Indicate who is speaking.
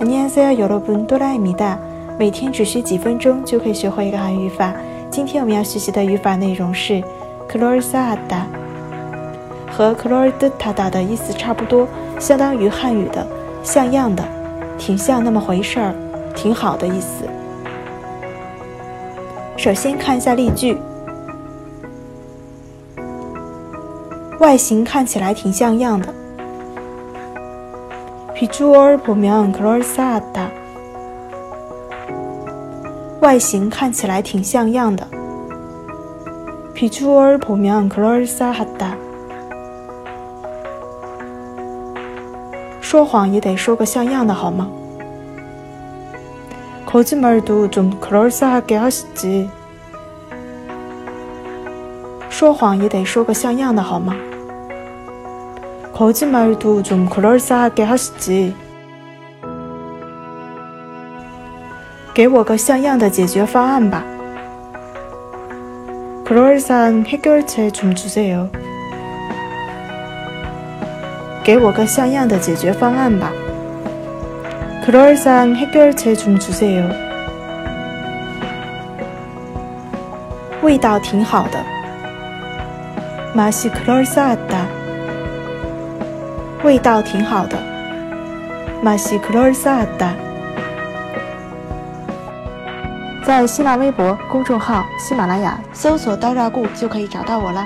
Speaker 1: 안녕하세요여러분도라입니다每天只需几分钟就可以学会一个韩语法。今天我们要学习的语法内容是그럴싸하다和그럴듯하다的意思差不多，相当于汉语的像样的、挺像那么回事儿、挺好的意思。首先看一下例句，外形看起来挺像样的。 비주얼보면그럴싸하다外形看起来挺像样的。비주얼보면그럴싸하다说谎也得说个像样的好吗？거짓말도좀그럴싸하게하시 지。 说谎也得说个像样的好吗？ 거짓말도좀그럴싸하게하시 지。 给我个像样的解决方案吧。그럴싸한해결책좀주세 요。 给我个像样的解决方案吧。그럴싸한해결책좀주세 요。 味道挺好的。맛이그럴싸하다 味道挺好的。masikurazada 在新浪微博公众号喜马拉雅搜索 dawa 固就可以找到我了。